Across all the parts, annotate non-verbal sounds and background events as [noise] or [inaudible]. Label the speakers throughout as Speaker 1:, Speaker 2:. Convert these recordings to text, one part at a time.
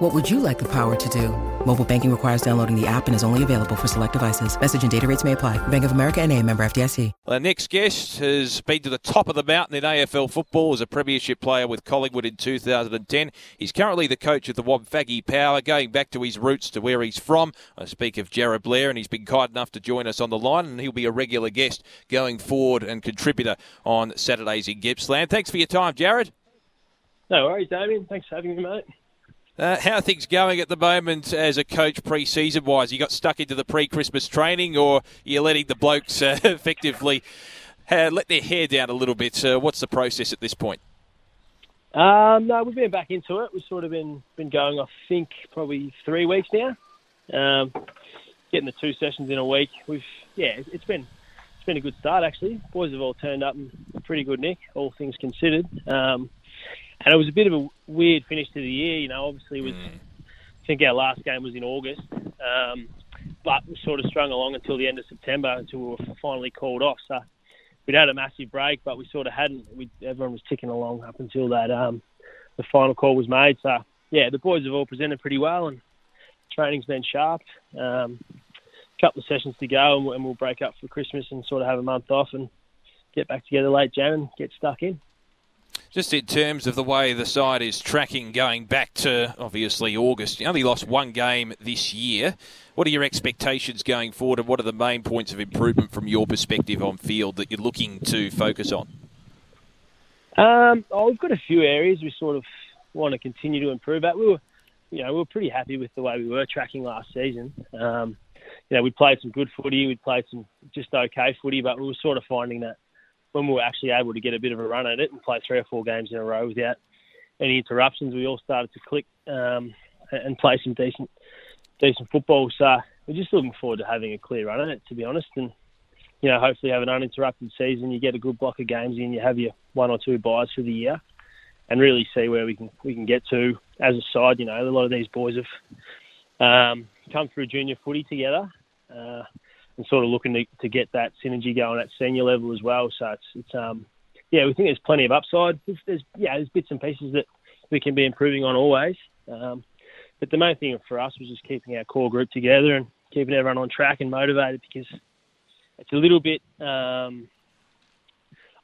Speaker 1: What would you like the power to do? Mobile banking requires downloading the app and is only available for select devices. Message and data rates may apply. Bank of America and a member FDIC.
Speaker 2: Our next guest has been to the top of the mountain in AFL football as a premiership player with Collingwood in 2010. He's currently the coach of the Wonthaggi Power, going back to his roots to where he's from. I speak of Jarryd Blair, and he's been kind enough to join us on the line, and he'll be a regular guest going forward and contributor on Saturdays in Gippsland. Thanks for your time, Jarryd.
Speaker 3: No worries, Damien. Thanks for having me, mate.
Speaker 2: Uh, how are things going at the moment as a coach pre-season wise? You got stuck into the pre-Christmas training, or you're letting the blokes uh, [laughs] effectively uh, let their hair down a little bit? What's the process at this point?
Speaker 3: Um, no, we've been back into it. We've sort of been been going, I think, probably three weeks now. Um, getting the two sessions in a week. We've yeah, it's been it's been a good start actually. Boys have all turned up in pretty good nick, all things considered. Um, and it was a bit of a weird finish to the year. You know, obviously, was mm. I think our last game was in August, um, but we sort of strung along until the end of September until we were finally called off. So we'd had a massive break, but we sort of hadn't. We, everyone was ticking along up until that um, the final call was made. So yeah, the boys have all presented pretty well, and training's been sharp. Um, couple of sessions to go, and, and we'll break up for Christmas and sort of have a month off and get back together late Jan and get stuck in.
Speaker 2: Just in terms of the way the side is tracking going back to obviously August, you only lost one game this year. What are your expectations going forward, and what are the main points of improvement from your perspective on field that you're looking to focus on?
Speaker 3: Um, oh, we've got a few areas we sort of want to continue to improve at. We were, you know, we were pretty happy with the way we were tracking last season. Um, you know, we played some good footy, we played some just okay footy, but we were sort of finding that when we were actually able to get a bit of a run at it and play three or four games in a row without any interruptions, we all started to click um, and play some decent decent football. So we're just looking forward to having a clear run at it, to be honest, and you know hopefully have an uninterrupted season. You get a good block of games in, you have your one or two byes for the year, and really see where we can we can get to as a side. You know, a lot of these boys have um, come through junior footy together. Uh, and sort of looking to, to get that synergy going at senior level as well. So it's, it's um, yeah, we think there's plenty of upside. There's, there's yeah, there's bits and pieces that we can be improving on always. Um, but the main thing for us was just keeping our core group together and keeping everyone on track and motivated because it's a little bit, um,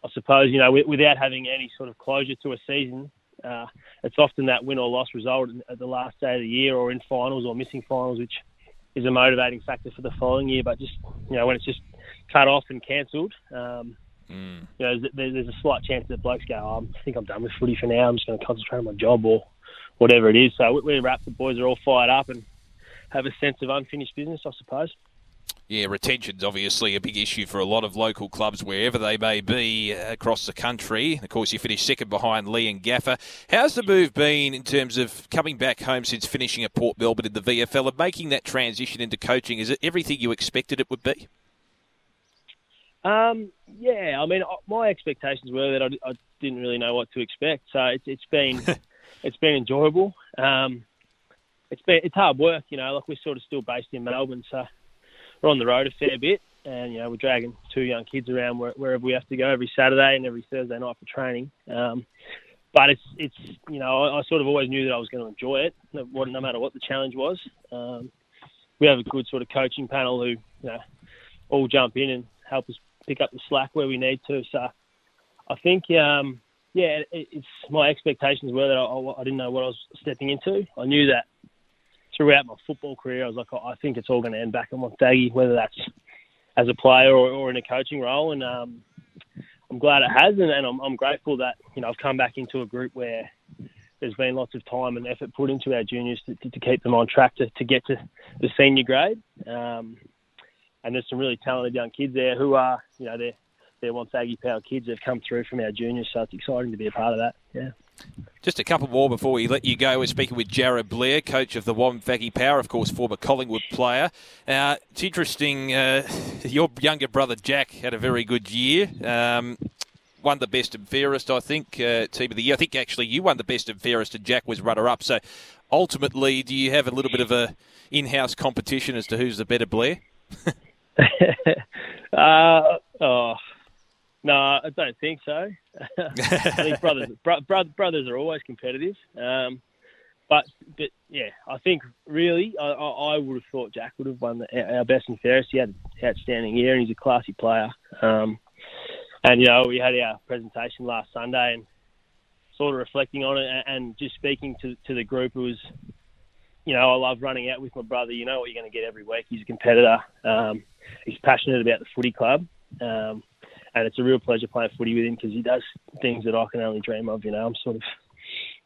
Speaker 3: I suppose, you know, without having any sort of closure to a season, uh, it's often that win or loss result at the last day of the year or in finals or missing finals, which is a motivating factor for the following year. But just you know, when it's just cut off and cancelled, um, mm. you know, there's, there's, a slight chance that blokes go, oh, I think I'm done with footy for now. I'm just going to concentrate on my job or whatever it is. So we're wrapped. The boys are all fired up and have a sense of unfinished business, I suppose.
Speaker 2: Yeah, retention's obviously a big issue for a lot of local clubs wherever they may be uh, across the country. Of course, you finished second behind Leongatha. How's the move been in terms of coming back home since finishing at Port Melbourne in the VFL and making that transition into coaching? Is it everything you expected it would be?
Speaker 3: Um, yeah, I mean, my expectations were that I, I, didn't really know what to expect, so it's, it's been [laughs] it's been enjoyable. Um, it's been it's hard work, you know. Like we're sort of still based in Melbourne, so we're on the road a fair bit, and you know we're dragging two young kids around wherever we have to go every Saturday and every Thursday night for training. Um, but it's it's you know I, I, sort of always knew that I was going to enjoy it, no, no matter what the challenge was. Um, we have a good sort of coaching panel who you know all jump in and help us pick up the slack where we need to. So I think um, yeah, it, it's my expectations were that I, I didn't know what I was stepping into. I knew that throughout my football career, I was like, I think it's all going to end back in Montague, whether that's as a player or, or in a coaching role. And um, I'm glad it has, and, and I'm, I'm, grateful that you know I've come back into a group where there's been lots of time and effort put into our juniors to, to, to keep them on track to, to get to the senior grade. Um, and there's some really talented young kids there who are, you know, they're they're Wonthaggi Power kids that have come through from our juniors, so it's exciting to be a part of that. Yeah.
Speaker 2: Just a couple more before we let you go. We're speaking with Jarryd Blair, coach of the Wonthaggi Power, of course, former Collingwood player. Uh, it's interesting, uh, [laughs] your younger brother Jack had a very good year. Um, won the best and fairest, I think, uh, team of the year. I think actually you won the best and fairest, and Jack was runner up. So ultimately, do you have a little bit of a in-house competition as to who's the better Blair? [laughs]
Speaker 3: uh, oh, no, I don't think so. [laughs] I think brothers, bro, bro, brothers are always competitive. Um, but, but yeah, I think really, I, I, would have thought Jack would have won the, our best and fairest. He had an outstanding year, and he's a classy player. Um, and you know, we had our presentation last Sunday, and sort of reflecting on it, and, just speaking to to the group. It was, you know, I love running out with my brother. You know what you're going to get every week. He's a competitor. Um, he's passionate about the footy club. Um, and it's a real pleasure playing footy with him because he does things that I can only dream of. You know, I'm sort of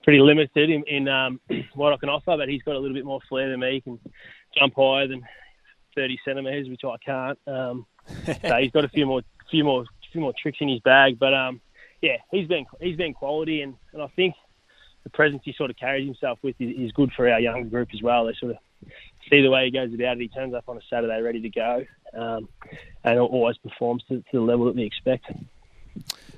Speaker 3: pretty limited in, in um, [clears throat] what I can offer, but he's got a little bit more flair than me. He can jump higher than 30 centimetres, which I can't. Um, [laughs] so he's got a few more, few more, few more tricks in his bag. But um, yeah, he's been he's been quality, and, and I think the presence he sort of carries himself with is, is good for our younger group as well. They sort of see the way he goes about it. He turns up on a Saturday ready to go, um, and always performs to, to, the level that we expect.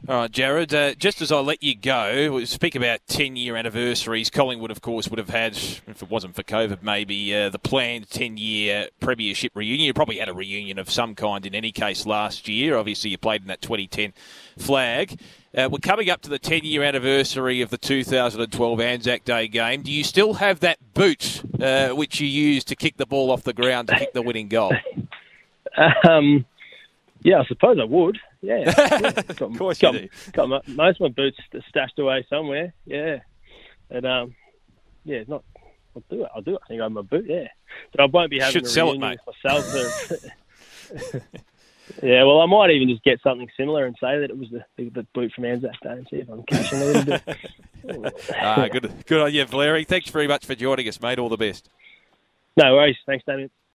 Speaker 2: All right, Jarryd, Uh, just as I let you go, we speak about ten-year anniversaries. Collingwood, of course, would have had, if it wasn't for COVID, maybe uh, the planned ten-year premiership reunion. You probably had a reunion of some kind in any case last year. Obviously, you played in that 2010 flag. Uh, we're coming up to the 10 year anniversary of the 2012 Anzac Day game. Do you still have that boot uh, which you used to kick the ball off the ground to kick the winning goal? [laughs]
Speaker 3: Um, yeah, I suppose I would. Yeah. [laughs]
Speaker 2: yeah. Of course
Speaker 3: got,
Speaker 2: you do.
Speaker 3: Got my, most of my boots are stashed away somewhere. Yeah. And, um, yeah, not. I'll do it. I'll do it. I think I'm a boot. Yeah, but I won't be having
Speaker 2: Should
Speaker 3: a
Speaker 2: sell it, mate.
Speaker 3: myself. [laughs] Yeah, well, I might even just get something similar and say that it was the, the, the boot from Anzac Day and see if I'm cashing a little bit. [laughs]
Speaker 2: ah, good, good on you, Valeri. Thanks very much for joining us, mate. All the best.
Speaker 3: No worries. Thanks, Damien.